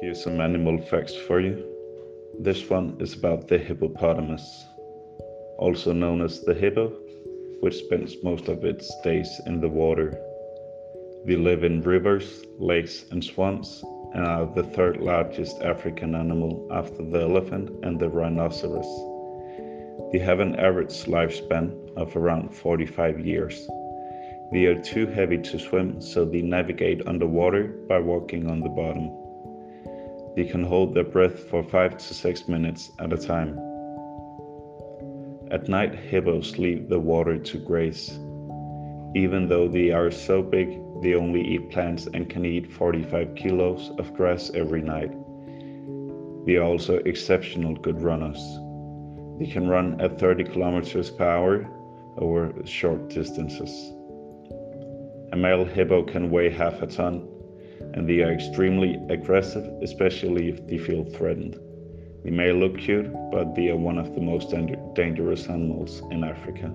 Here's some animal facts for you. This one is about the hippopotamus, also known as the hippo, which spends most of its days in the water. They live in rivers, lakes, and swamps, and are the third largest African animal after the elephant and the rhinoceros. They have an average lifespan of around 45 years. They are too heavy to swim, so they navigate underwater by walking on the bottom. They can hold their breath for 5 to 6 minutes at a time. At night, hippos leave the water to graze. Even though they are so big, they only eat plants and can eat 45 kilos of grass every night. They are also exceptional good runners. They can run at 30 kilometers per hour over short distances. A male hippo can weigh half a ton, and they are extremely aggressive, especially if they feel threatened. They may look cute, but they are one of the most dangerous animals in Africa.